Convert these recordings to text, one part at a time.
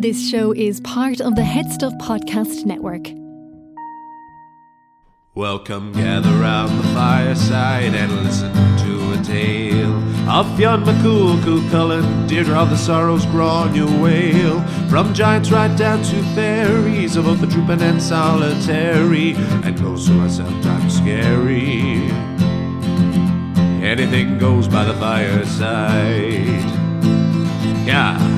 This show is part of the Head Stuff Podcast Network. Welcome, gather round the fireside and listen to a tale of Fionn McCool, Cú Chulainn, Deirdre of the Sorrows, Gráinne Mhaol. From giants right down to fairies, of both the trooping and solitary, and oh, those who are sometimes scary. Anything goes by the fireside. Yeah.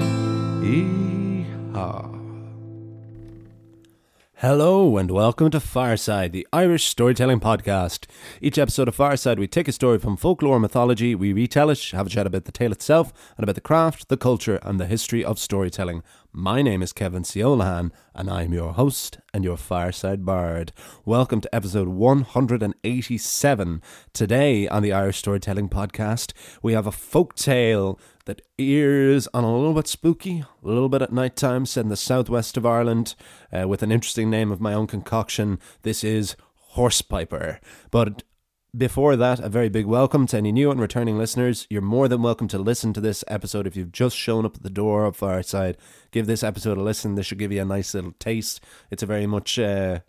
Hello and welcome to Fireside, the Irish storytelling podcast. Each episode of Fireside, we take a story from folklore and mythology, we retell it, have a chat about the tale itself, and about the craft, the culture, and the history of storytelling. My name is Kevin C. Olohan, and I'm your host and your Fireside Bard. Welcome to episode 187. Today on the Irish Storytelling Podcast, we have a folk tale that ears on a little bit spooky, a little bit at night time, set in the southwest of Ireland, uh, with an interesting name of my own concoction. This is Horsepiper. But before that, a very big welcome to any new and returning listeners. You're more than welcome to listen to this episode if you've just shown up at the door of Fireside. Give this episode a listen. This should give you a nice little taste. It's a very much. Uh,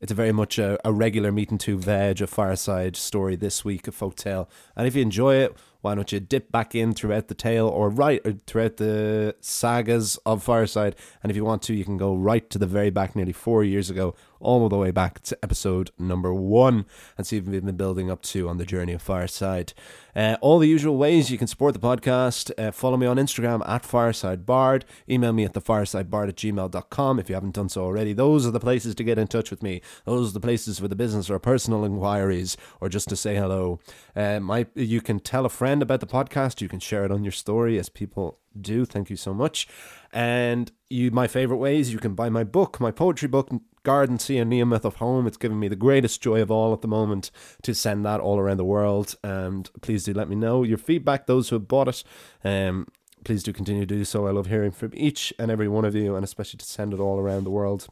it's a very much a, a regular meat and two veg, a fireside story this week, a folk tale. And if you enjoy it, why don't you dip back in throughout the tale or right uh, or throughout the sagas of Fireside? And if you want to, you can go right to the very back, nearly four years ago, all the way back to episode number one, and see what we've been building up to on the journey of Fireside. Uh, all the usual ways you can support the podcast. Uh, follow me on Instagram at FiresideBard. Email me at thefiresidebard at gmail.com if you haven't done so already. Those are the places to get in touch with me. Those are the places for the business or personal inquiries or just to say hello. Uh, my, you can tell a friend about the podcast. You can share it on your story as people do. Thank you so much. And you, my favorite ways, you can buy my book, my poetry book, Gardensea and Neomyth of Home. It's given me the greatest joy of all at the moment to send that all around the world. And please do let me know your feedback, those who have bought it. Um, please do continue to do so. I love hearing from each and every one of you, and especially to send it all around the world.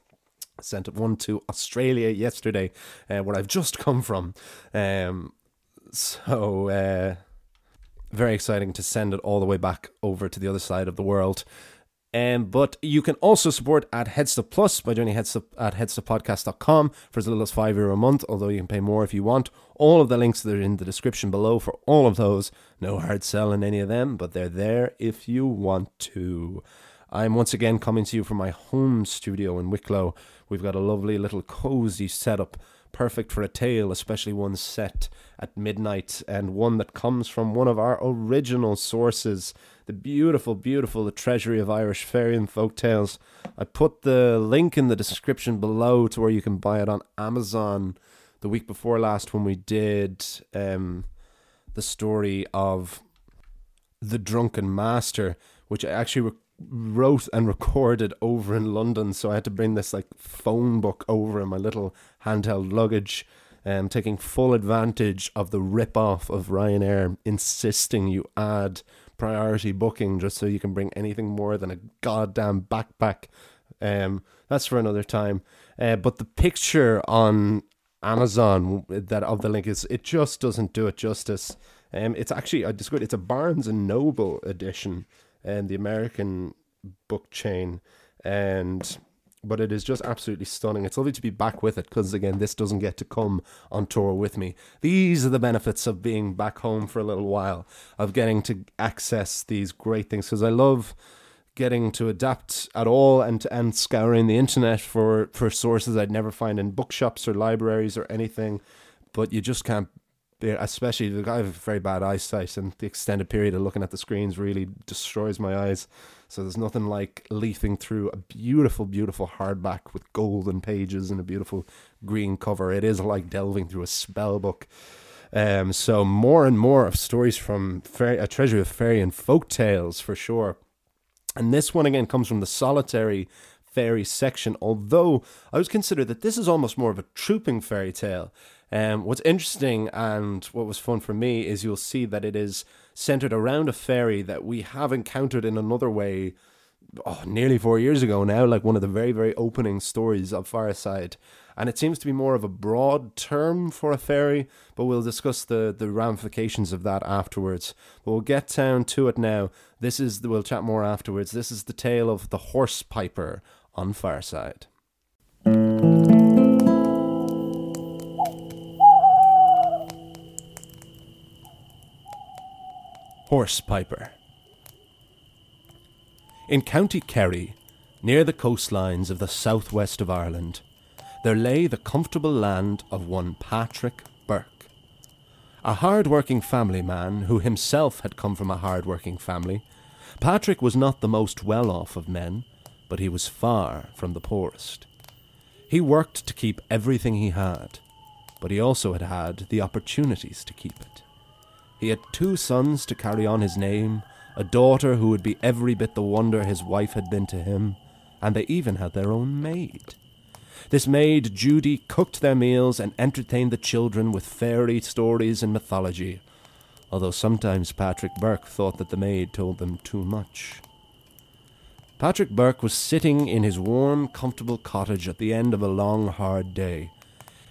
Sent one to Australia yesterday, uh, where I've just come from. Um, so uh, very exciting to send it all the way back over to the other side of the world. Um, but you can also support at Headstuff Plus by joining Headstuff at headstuffpodcast.com for as little as five euro a month, although you can pay more if you want. All of the links are in the description below for all of those. No hard sell in any of them, but they're there if you want to. I'm once again coming to you from my home studio in Wicklow. We've got a lovely little cozy setup, perfect for a tale, especially one set at midnight and one that comes from one of our original sources the beautiful, beautiful The Treasury of Irish Fairy and Folk Tales. I put the link in the description below to where you can buy it on Amazon the week before last when we did um, the story of The Drunken Master, which I actually wrote and recorded over in London. So I had to bring this like phone book over in my little handheld luggage. Um, taking full advantage of the rip off of Ryanair insisting you add priority booking just so you can bring anything more than a goddamn backpack. Um, that's for another time. Uh, but the picture on Amazon that of the link is it just doesn't do it justice. Um, it's actually I described it's a Barnes and Noble edition and the American book chain, and but it is just absolutely stunning. It's lovely to be back with it because again, this doesn't get to come on tour with me. These are the benefits of being back home for a little while, of getting to access these great things because I love getting to adapt at all and and scouring the internet for for sources I'd never find in bookshops or libraries or anything. But you just can't especially the guy have very bad eyesight, and the extended period of looking at the screens really destroys my eyes. So there's nothing like leafing through a beautiful, beautiful hardback with golden pages and a beautiful green cover. It is like delving through a spell book. Um, so more and more of stories from fairy, a treasury of fairy and folk tales for sure. And this one again comes from the solitary fairy section, although I would consider that this is almost more of a trooping fairy tale. Um, what's interesting and what was fun for me is you'll see that it is centered around a fairy that we have encountered in another way oh, nearly four years ago now, like one of the very, very opening stories of Fireside. And it seems to be more of a broad term for a fairy, but we'll discuss the, the ramifications of that afterwards. But we'll get down to it now. This is the, we'll chat more afterwards. This is the tale of the horse piper on Fireside. Horse Piper. In County Kerry, near the coastlines of the southwest of Ireland, there lay the comfortable land of one Patrick Burke. A hard working family man who himself had come from a hard working family, Patrick was not the most well off of men, but he was far from the poorest. He worked to keep everything he had, but he also had had the opportunities to keep it. He had two sons to carry on his name, a daughter who would be every bit the wonder his wife had been to him, and they even had their own maid. This maid, Judy, cooked their meals and entertained the children with fairy stories and mythology, although sometimes Patrick Burke thought that the maid told them too much. Patrick Burke was sitting in his warm, comfortable cottage at the end of a long, hard day.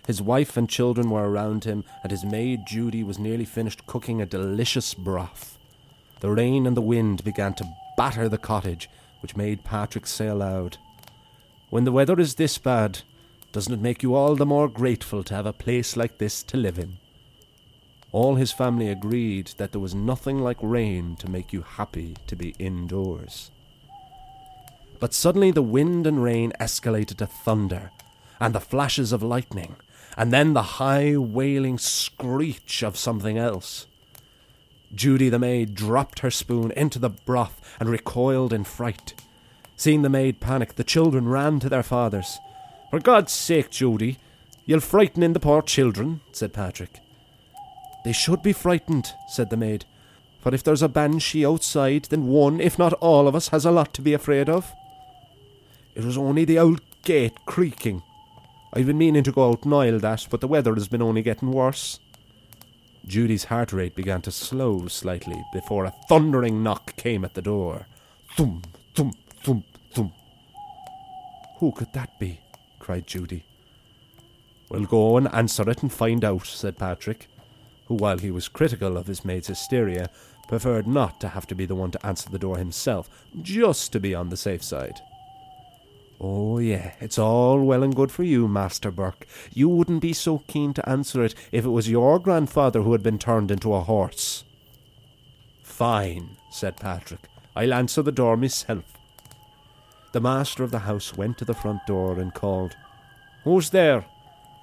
His wife and children were around him, and his maid Judy was nearly finished cooking a delicious broth. The rain and the wind began to batter the cottage, which made Patrick say aloud, When the weather is this bad, doesn't it make you all the more grateful to have a place like this to live in? All his family agreed that there was nothing like rain to make you happy to be indoors. But suddenly the wind and rain escalated to thunder, and the flashes of lightning, and then the high wailing screech of something else. Judy the maid dropped her spoon into the broth and recoiled in fright. Seeing the maid panic, the children ran to their fathers. For God's sake, Judy, you'll frighten in the poor children, said Patrick. They should be frightened, said the maid. For if there's a banshee outside, then one, if not all of us, has a lot to be afraid of. It was only the old gate creaking, I've been meaning to go out and that, but the weather has been only getting worse. Judy's heart rate began to slow slightly before a thundering knock came at the door. Thump, thump, thump, thump. Who could that be? cried Judy. We'll go and answer it and find out, said Patrick, who, while he was critical of his maid's hysteria, preferred not to have to be the one to answer the door himself, just to be on the safe side. Oh, yeah, it's all well and good for you, Master Burke. You wouldn't be so keen to answer it if it was your grandfather who had been turned into a horse. Fine, said Patrick. I'll answer the door myself. The master of the house went to the front door and called, Who's there?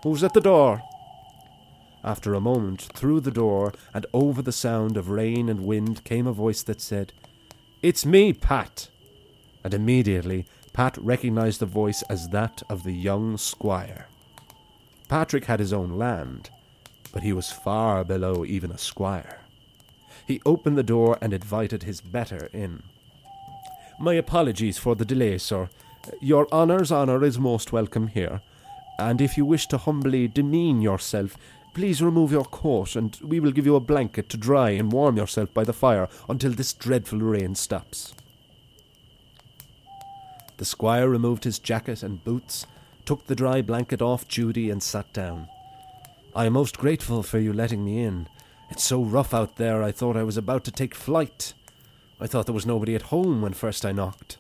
Who's at the door? After a moment, through the door and over the sound of rain and wind came a voice that said, It's me, Pat. And immediately Pat recognized the voice as that of the young squire. Patrick had his own land, but he was far below even a squire. He opened the door and invited his better in. My apologies for the delay, sir. Your honour's honour is most welcome here, and if you wish to humbly demean yourself, please remove your coat, and we will give you a blanket to dry and warm yourself by the fire until this dreadful rain stops. The squire removed his jacket and boots, took the dry blanket off Judy, and sat down. I am most grateful for you letting me in. It's so rough out there, I thought I was about to take flight. I thought there was nobody at home when first I knocked.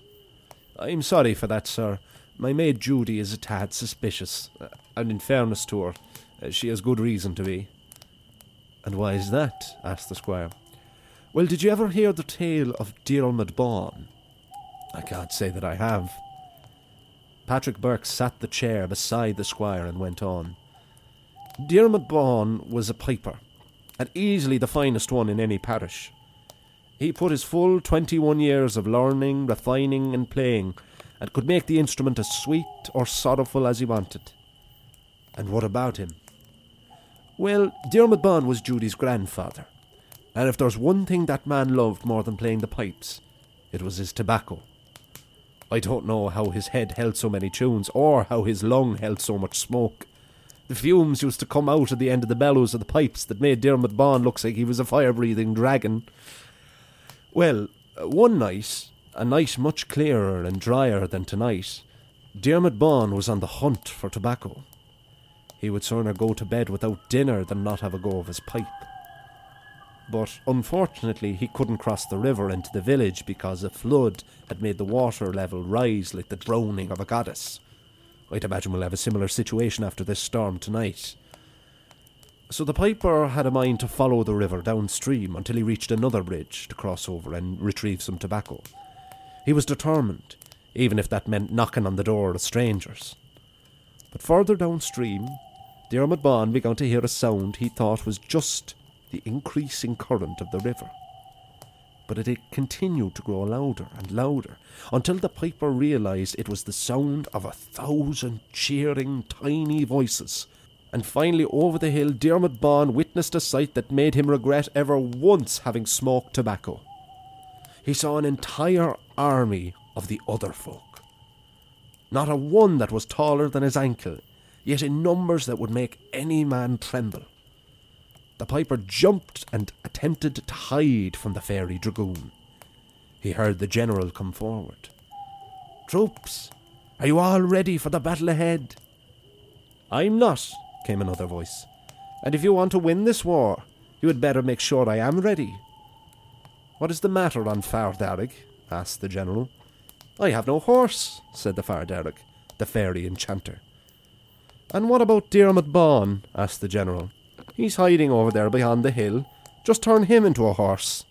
I'm sorry for that, sir. My maid Judy is a tad suspicious, uh, and in fairness to her, uh, she has good reason to be. And why is that? asked the squire. Well, did you ever hear the tale of Diarmuid Bawn? I can't say that I have. Patrick Burke sat the chair beside the squire and went on. Diarmuid Bawn was a piper, and easily the finest one in any parish. He put his full twenty one years of learning, refining, and playing, and could make the instrument as sweet or sorrowful as he wanted. And what about him? Well, Diarmuid Bawn was Judy's grandfather, and if there's one thing that man loved more than playing the pipes, it was his tobacco. I don't know how his head held so many tunes, or how his lung held so much smoke. The fumes used to come out at the end of the bellows of the pipes that made Dermot Bawn look like he was a fire breathing dragon. Well, one night, a night much clearer and drier than tonight, Dermot Bawn was on the hunt for tobacco. He would sooner go to bed without dinner than not have a go of his pipe. But unfortunately, he couldn't cross the river into the village because a flood had made the water level rise like the droning of a goddess. I'd imagine we'll have a similar situation after this storm tonight. So the piper had a mind to follow the river downstream until he reached another bridge to cross over and retrieve some tobacco. He was determined, even if that meant knocking on the door of strangers. But further downstream, Dermot Bawn began to hear a sound he thought was just the increasing current of the river. But it continued to grow louder and louder until the piper realized it was the sound of a thousand cheering tiny voices. And finally, over the hill, Dermot Bawn witnessed a sight that made him regret ever once having smoked tobacco. He saw an entire army of the other folk. Not a one that was taller than his ankle, yet in numbers that would make any man tremble. The piper jumped and attempted to hide from the fairy dragoon. He heard the general come forward. Troops, are you all ready for the battle ahead? I'm not, came another voice. And if you want to win this war, you had better make sure I am ready. What is the matter on Far Darrig? asked the general. I have no horse, said the Far Darrig, the fairy enchanter. And what about Dermot Bawn? asked the general. He's hiding over there behind the hill. Just turn him into a horse.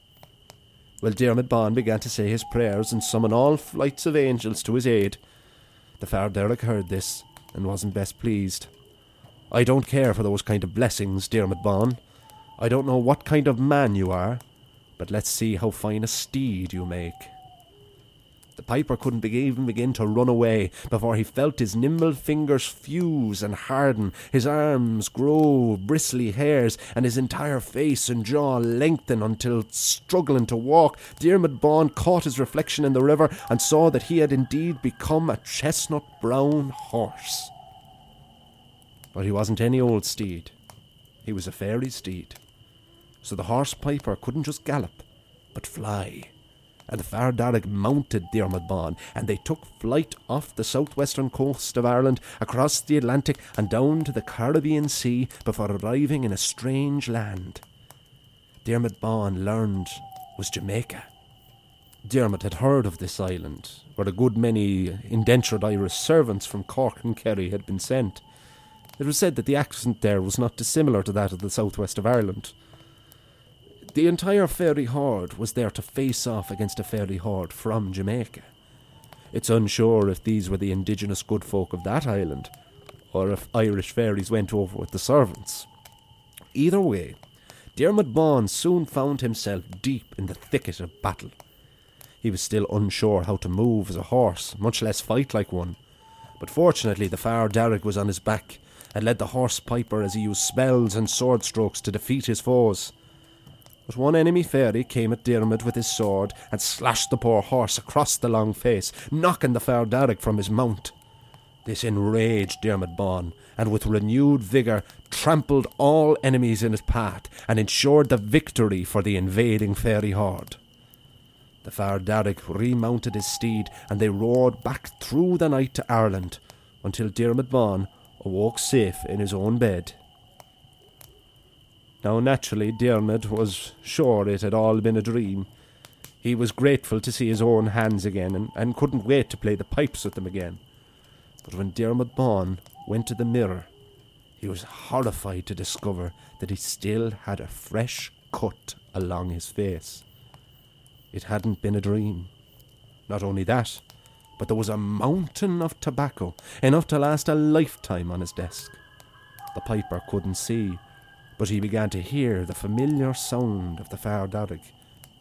Well, Dermot Bawn began to say his prayers and summon all flights of angels to his aid. The Far Darrig heard this and wasn't best pleased. I don't care for those kind of blessings, Dermot Bawn. I don't know what kind of man you are, but let's see how fine a steed you make. The piper couldn't even begin to run away before he felt his nimble fingers fuse and harden, his arms grow bristly hairs, and his entire face and jaw lengthen until, struggling to walk, Dermot Bawn caught his reflection in the river and saw that he had indeed become a chestnut brown horse. But he wasn't any old steed. He was a fairy steed. So the horse piper couldn't just gallop, but fly and the mounted Dermot Bawn, and they took flight off the southwestern coast of Ireland, across the Atlantic, and down to the Caribbean Sea before arriving in a strange land. Dermot Bawn learned was Jamaica. Dermot had heard of this island, where a good many indentured Irish servants from Cork and Kerry had been sent. It was said that the accent there was not dissimilar to that of the southwest of Ireland. The entire fairy horde was there to face off against a fairy horde from Jamaica. It's unsure if these were the indigenous good folk of that island, or if Irish fairies went over with the servants. Either way, Dermot Bawn soon found himself deep in the thicket of battle. He was still unsure how to move as a horse, much less fight like one. But fortunately, the Far Darrig was on his back and led the horse piper as he used spells and sword strokes to defeat his foes. But one enemy fairy came at Dermot with his sword and slashed the poor horse across the long face, knocking the Far Darrig from his mount. This enraged Dermot Bawn, and with renewed vigour trampled all enemies in his path and ensured the victory for the invading fairy horde. The Far Darrig remounted his steed, and they rode back through the night to Ireland, until Dermot Bawn awoke safe in his own bed. Now, naturally, Dermot was sure it had all been a dream. He was grateful to see his own hands again and, and couldn't wait to play the pipes with them again. But when Dermot Bawn went to the mirror, he was horrified to discover that he still had a fresh cut along his face. It hadn't been a dream. Not only that, but there was a mountain of tobacco, enough to last a lifetime on his desk. The piper couldn't see but he began to hear the familiar sound of the Far Darrig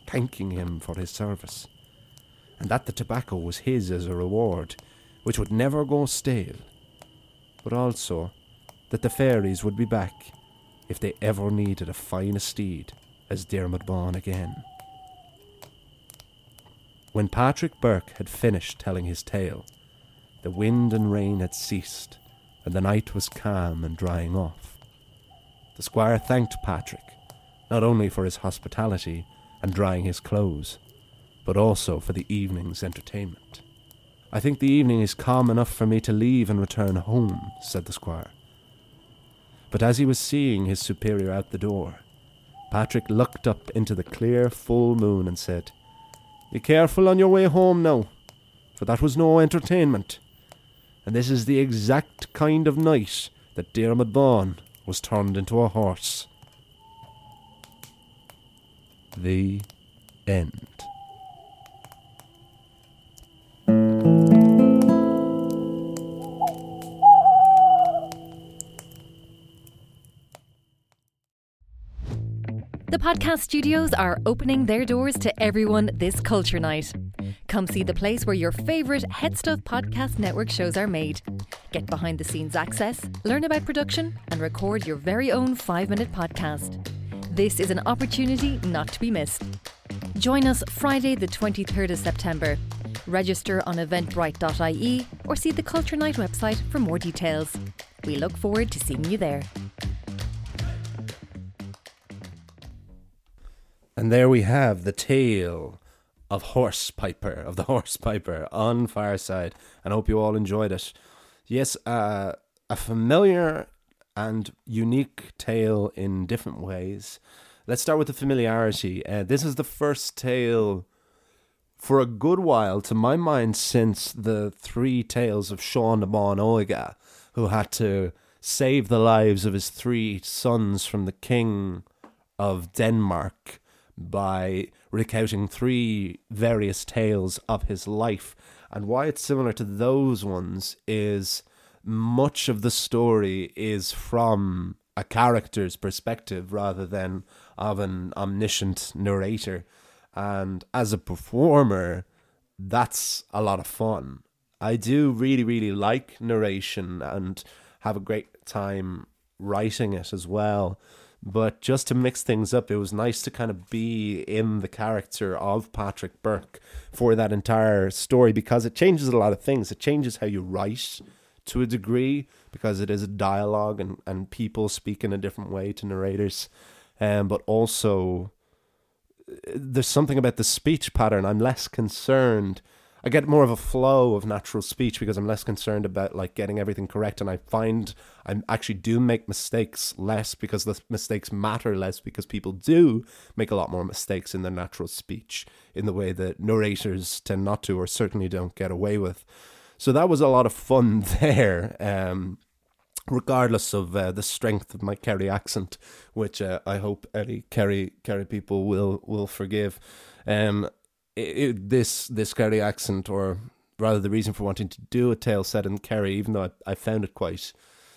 thanking him for his service, and that the tobacco was his as a reward, which would never go stale, but also that the fairies would be back if they ever needed a fine steed as Dermot Bawn again. When Patrick Burke had finished telling his tale, the wind and rain had ceased, and the night was calm and drying off. The squire thanked Patrick, not only for his hospitality and drying his clothes, but also for the evening's entertainment. I think the evening is calm enough for me to leave and return home, said the squire. But as he was seeing his superior out the door, Patrick looked up into the clear full moon and said, Be careful on your way home now, for that was no entertainment and this is the exact kind of night that Diarmuid Vaughan was turned into a horse. The end. The podcast studios are opening their doors to everyone this culture night. Come see the place where your favourite Head Stuff Podcast Network shows are made. Get behind the scenes access, learn about production, and record your very own five minute podcast. This is an opportunity not to be missed. Join us Friday, the 23rd of September. Register on eventbrite.ie or see the Culture Night website for more details. We look forward to seeing you there. And there we have the tale of Horse Piper, of the Horse Piper on Fireside. And I hope you all enjoyed it. Yes, uh, a familiar and unique tale in different ways. Let's start with the familiarity. Uh, this is the first tale for a good while, to my mind, since the three tales of Sean Bon Oiga, who had to save the lives of his three sons from the king of Denmark by recounting three various tales of his life. And why it's similar to those ones is much of the story is from a character's perspective rather than of an omniscient narrator. And as a performer, that's a lot of fun. I do really, really like narration and have a great time writing it as well. But just to mix things up, it was nice to kind of be in the character of Patrick Burke for that entire story because it changes a lot of things. It changes how you write to a degree because it is a dialogue and, and people speak in a different way to narrators. Um, but also, there's something about the speech pattern. I'm less concerned I get more of a flow of natural speech because I'm less concerned about like getting everything correct, and I find I actually do make mistakes less because the mistakes matter less because people do make a lot more mistakes in their natural speech in the way that narrators tend not to, or certainly don't get away with. So that was a lot of fun there. Um, regardless of uh, the strength of my Kerry accent, which uh, I hope any Kerry Kerry people will will forgive. Um, it, this this Kerry accent, or rather the reason for wanting to do a tale set in Kerry, even though I, I found it quite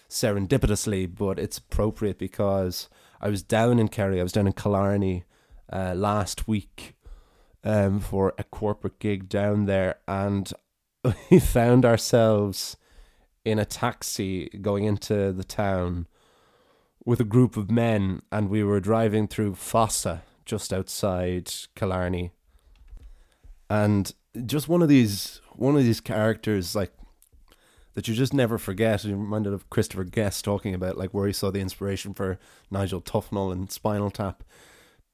serendipitously, but it's appropriate because I was down in Kerry, I was down in Killarney uh, last week um, for a corporate gig down there, and we found ourselves in a taxi going into the town with a group of men, and we were driving through Fossa just outside Killarney and just one of these one of these characters like that you just never forget. You're reminded of Christopher Guest talking about like where he saw the inspiration for Nigel Tufnel and Spinal Tap.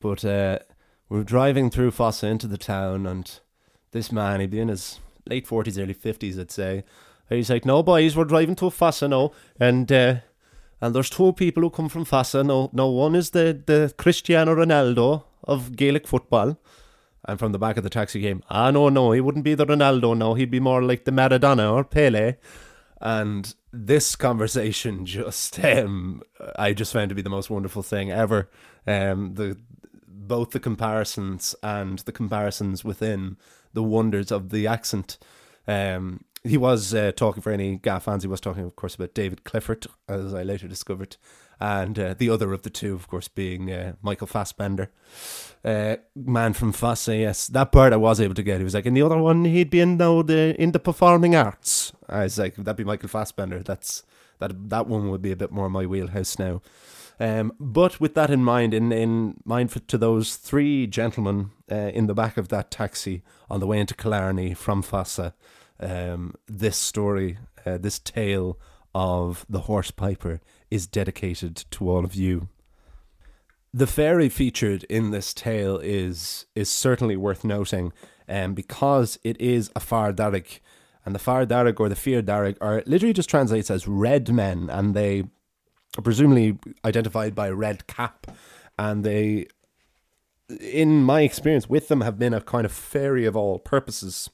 But uh, we are driving through Fossa into the town, and this man, he'd be in his late forties, early fifties, I'd say. He's like, "No, boys, we're driving to Fossa now, and uh, and there's two people who come from Fossa. No, no, one is the the Cristiano Ronaldo of Gaelic football." And from the back of the taxi came, ah, no, no, he wouldn't be the Ronaldo, no, he'd be more like the Maradona or Pele. And this conversation just, um, I just found to be the most wonderful thing ever. Um, the both the comparisons and the comparisons within the wonders of the accent. Um, he was uh, talking for any GAA fans. He was talking, of course, about David Clifford, as I later discovered, and uh, the other of the two, of course, being uh, Michael Fassbender uh, man from Fossa. Yes, that part I was able to get. He was like, and the other one, he'd be in the in the performing arts. I was like, that'd be Michael Fassbender. That's that that one would be a bit more my wheelhouse now. Um, but with that in mind, in, in mind for, to those three gentlemen uh, in the back of that taxi on the way into Killarney from Fossa, um, this story, uh, this tale of the horse piper is dedicated to all of you. The fairy featured in this tale is is certainly worth noting, um, because it is a Far Darrig, and the Far Darrig or the Fear Darrig are literally just translates as red men, and they are presumably identified by a red cap, and they, in my experience with them, have been a kind of fairy of all purposes.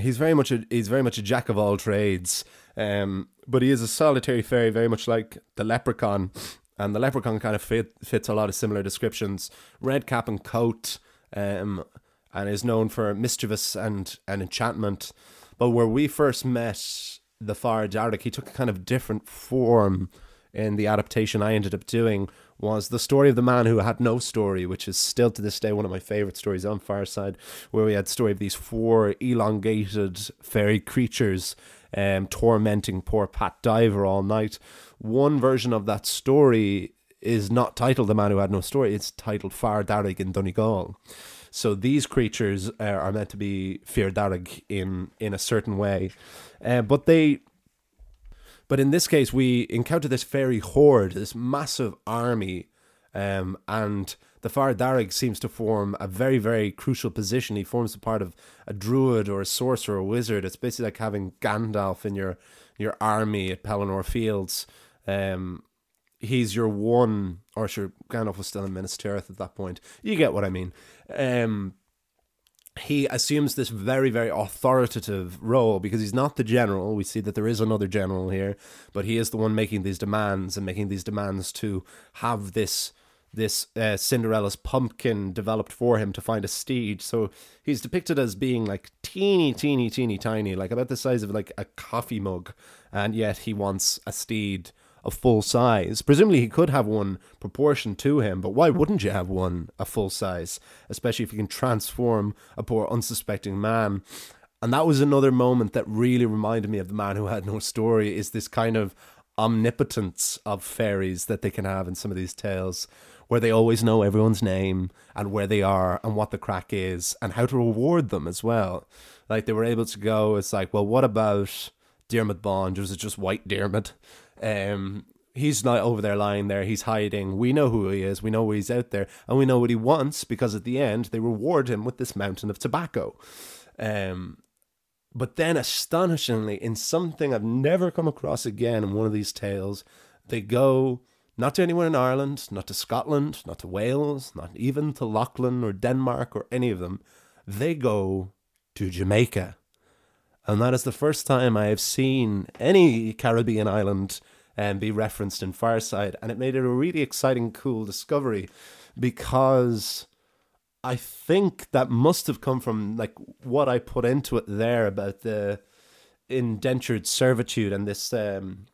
He's very much a he's very much a jack of all trades, um, but he is a solitary fairy, very much like the leprechaun and the leprechaun kind of fit, fits a lot of similar descriptions. Red cap and coat, um, and is known for mischievous and, and enchantment. But where we first met the Far Darrig, he took a kind of different form in the adaptation I ended up doing was the story of the man who had no story, which is still to this day one of my favorite stories on Fireside, where we had story of these four elongated fairy creatures um, tormenting poor Pat Diver all night. One version of that story is not titled The Man Who Had No Story, it's titled Far Darrig in Donegal. So these creatures uh, are meant to be Fear Darrig in, in a certain way. Uh, but they but in this case, we encounter this fairy horde, this massive army, um, and the Far Darrig seems to form a very, very crucial position. He forms a part of a druid or a sorcerer or a wizard. It's basically like having Gandalf in your your army at Pelennor Fields. Um, he's your one, or sure, Gandalf was still in Minas Tirith at that point. You get what I mean. Um, he assumes this very, very authoritative role because he's not the general. We see that there is another general here, but he is the one making these demands and making these demands to have this this uh, Cinderella's pumpkin developed for him to find a steed. So he's depicted as being like teeny, teeny, teeny, tiny, like about the size of like a coffee mug, and yet he wants a steed a full size. Presumably, he could have one proportioned to him, but why wouldn't you have one a full size, especially if you can transform a poor unsuspecting man? And that was another moment that really reminded me of the man who had no story. Is this kind of omnipotence of fairies that they can have in some of these tales, where they always know everyone's name and where they are and what the crack is and how to reward them as well. Like they were able to go, it's like, well, what about Diarmuid Bawn? Was it just White Diarmuid? Um, he's not over there lying there. He's hiding. We know who he is. We know he's out there, and we know what he wants because at the end they reward him with this mountain of tobacco. Um, but then, astonishingly, in something I've never come across again in one of these tales, they go not to anywhere in Ireland, not to Scotland, not to Wales, not even to Lochlann or Denmark or any of them. They go to Jamaica. And that is the first time I have seen any Caribbean island um, be referenced in Fireside. And it made it a really exciting, cool discovery because I think that must have come from like what I put into it there about the indentured servitude and this um,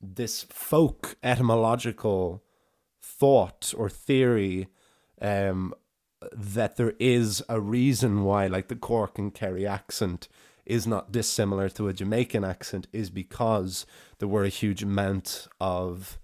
this folk etymological thought or theory um, that there is a reason why like the Cork and Kerry accent is not dissimilar to a Jamaican accent is because there were a huge amount of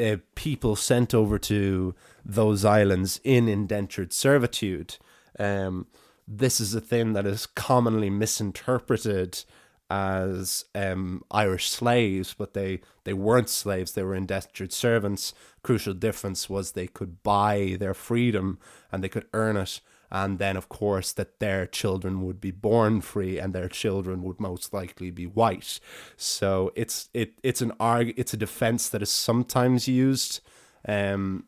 uh, people sent over to those islands in indentured servitude. Um, this is a thing that is commonly misinterpreted as um, Irish slaves, but they, they weren't slaves, they were indentured servants. Crucial difference was they could buy their freedom and they could earn it and then of course that their children would be born free and their children would most likely be white so it's it it's an arg it's a defense that is sometimes used um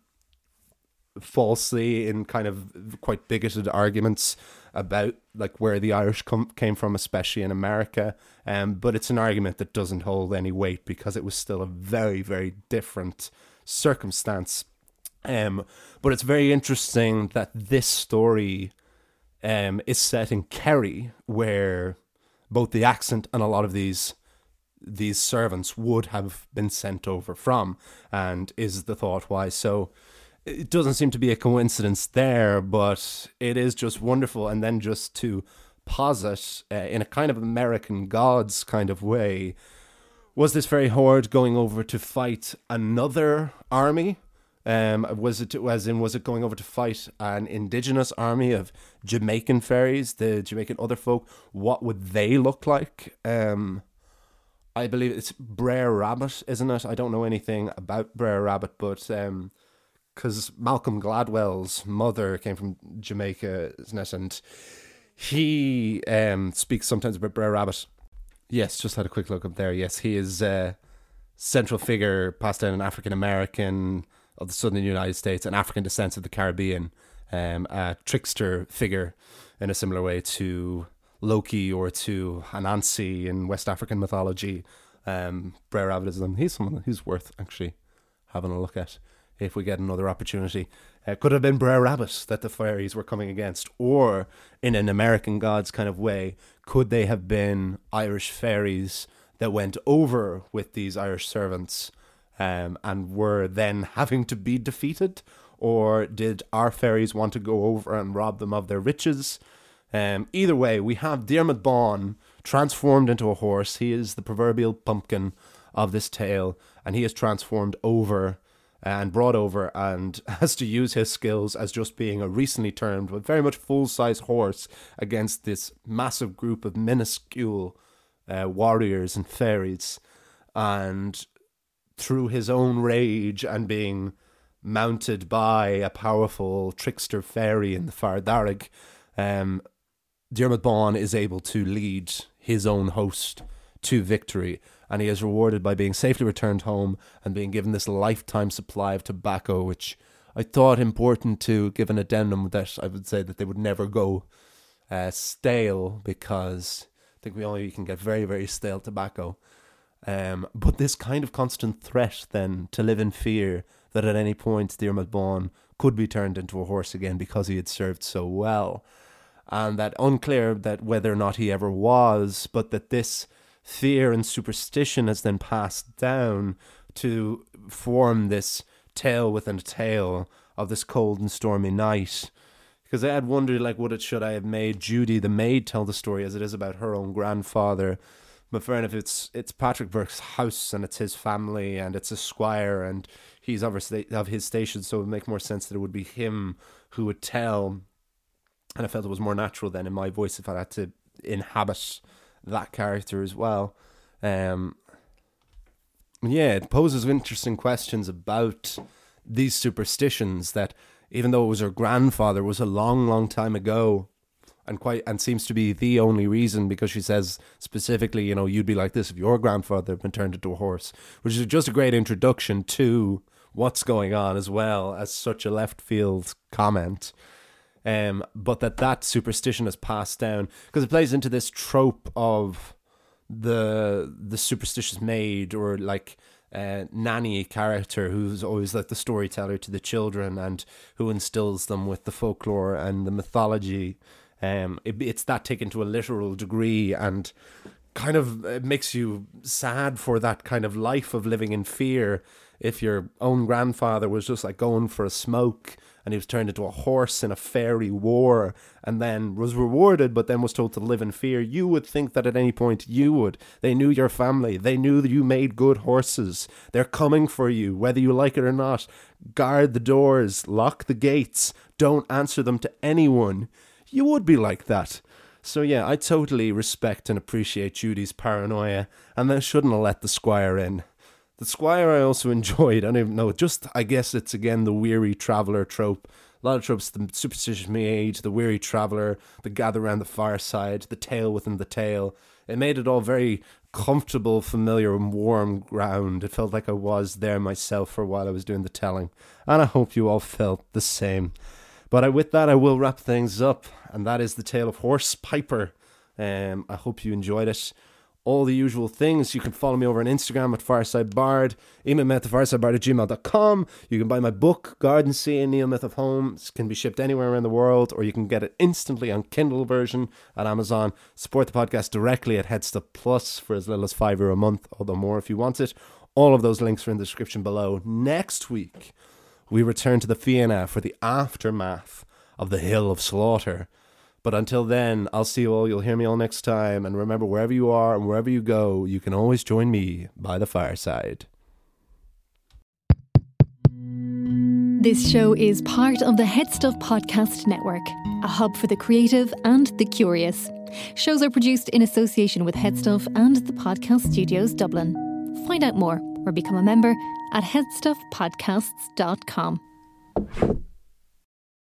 falsely in kind of quite bigoted arguments about like where the Irish come, came from, especially in America. Um, but it's an argument that doesn't hold any weight because it was still a very, very different circumstance um, but it's very interesting that this story um, is set in Kerry, where both the accent and a lot of these these servants would have been sent over from, and is the thought why. So it doesn't seem to be a coincidence there, but it is just wonderful. And then just to posit uh, in a kind of American gods kind of way Was this very horde going over to fight another army? Um, was it as in was it going over to fight an indigenous army of Jamaican fairies, the Jamaican other folk? What would they look like? Um, I believe it's Brer Rabbit, isn't it? I don't know anything about Brer Rabbit, but um, because Malcolm Gladwell's mother came from Jamaica, isn't it? And he um speaks sometimes about Brer Rabbit. Yes, just had a quick look up there. Yes, he is a central figure passed down an African American of the southern United States and African descent of the Caribbean, um, a trickster figure in a similar way to Loki or to Anansi in West African mythology. Um, Brer Rabbit is them. He's someone who's worth actually having a look at if we get another opportunity. Uh, could have been Brer Rabbit that the fairies were coming against, or in an American gods kind of way, could they have been Irish fairies that went over with these Irish servants um, and were then having to be defeated? Or did our fairies want to go over and rob them of their riches? Um, either way, we have Diarmuid Bawn transformed into a horse. He is the proverbial pumpkin of this tale, and he is transformed over and brought over and has to use his skills as just being a recently turned but very much full size horse against this massive group of minuscule uh, warriors and fairies. And through his own rage and being mounted by a powerful trickster fairy in the Far Darrig, um, Diarmuid Bawn is able to lead his own host to victory, and he is rewarded by being safely returned home and being given this lifetime supply of tobacco, which I thought important to give an addendum that I would say that they would never go uh, stale because I think we only can get very very stale tobacco. Um, but this kind of constant threat then to live in fear that at any point Diarmuid Bawn could be turned into a horse again because he had served so well. And that unclear that whether or not he ever was, but that this fear and superstition has then passed down to form this tale within a tale of this cold and stormy night. Because I had wondered, like, would it should I have made Judy the maid tell the story as it is about her own grandfather? But fair enough, it's it's Patrick Burke's house and it's his family and it's a squire and he's obviously of his station, so it would make more sense that it would be him who would tell. And I felt it was more natural then in my voice if I had to inhabit that character as well. Um, yeah, it poses interesting questions about these superstitions that even though it was her grandfather was a long, long time ago, and quite and seems to be the only reason because she says specifically, you know, you'd be like this if your grandfather had been turned into a horse, which is just a great introduction to what's going on as well as such a left field comment. Um, but that that superstition has passed down because it plays into this trope of the the superstitious maid or like uh, nanny character who's always like the storyteller to the children and who instills them with the folklore and the mythology. Um, it, it's that taken to a literal degree and kind of it makes you sad for that kind of life of living in fear. If your own grandfather was just like going for a smoke and he was turned into a horse in a fairy war and then was rewarded but then was told to live in fear you would think that at any point you would. They knew your family. They knew that you made good horses. They're coming for you whether you like it or not. Guard the doors. Lock the gates. Don't answer them to anyone you would be like that so yeah, I totally respect and appreciate Judy's paranoia, and then shouldn't have let the squire in. The Squire I also enjoyed. I don't even know. Just I guess it's again the weary traveller trope. A lot of tropes: the superstitious maid, the weary traveller, the gather around the fireside, the tale within the tale. It made it all very comfortable, familiar, and warm ground. It felt like I was there myself for a while I was doing the telling, and I hope you all felt the same. But I, with that, I will wrap things up, and that is the tale of Horse Piper. Um, I hope you enjoyed it all the usual things. You can follow me over on Instagram at Fireside Bard, email me at thefiresidebard at gmail.com. You can buy my book, Gardensea and Neo Myth of Home. It can be shipped anywhere around the world, or you can get it instantly on Kindle version at Amazon. Support the podcast directly at Headstuff Plus for as little as five euro a month, although more if you want it. All of those links are in the description below. Next week, we return to the Fianna for the aftermath of the Hill of Slaughter. But until then, I'll see you all. You'll hear me all next time. And remember, wherever you are and wherever you go, you can always join me by the fireside. This show is part of the Head Stuff Podcast Network, a hub for the creative and the curious. Shows are produced in association with Headstuff and the Podcast Studios Dublin. Find out more or become a member at headstuffpodcasts.com.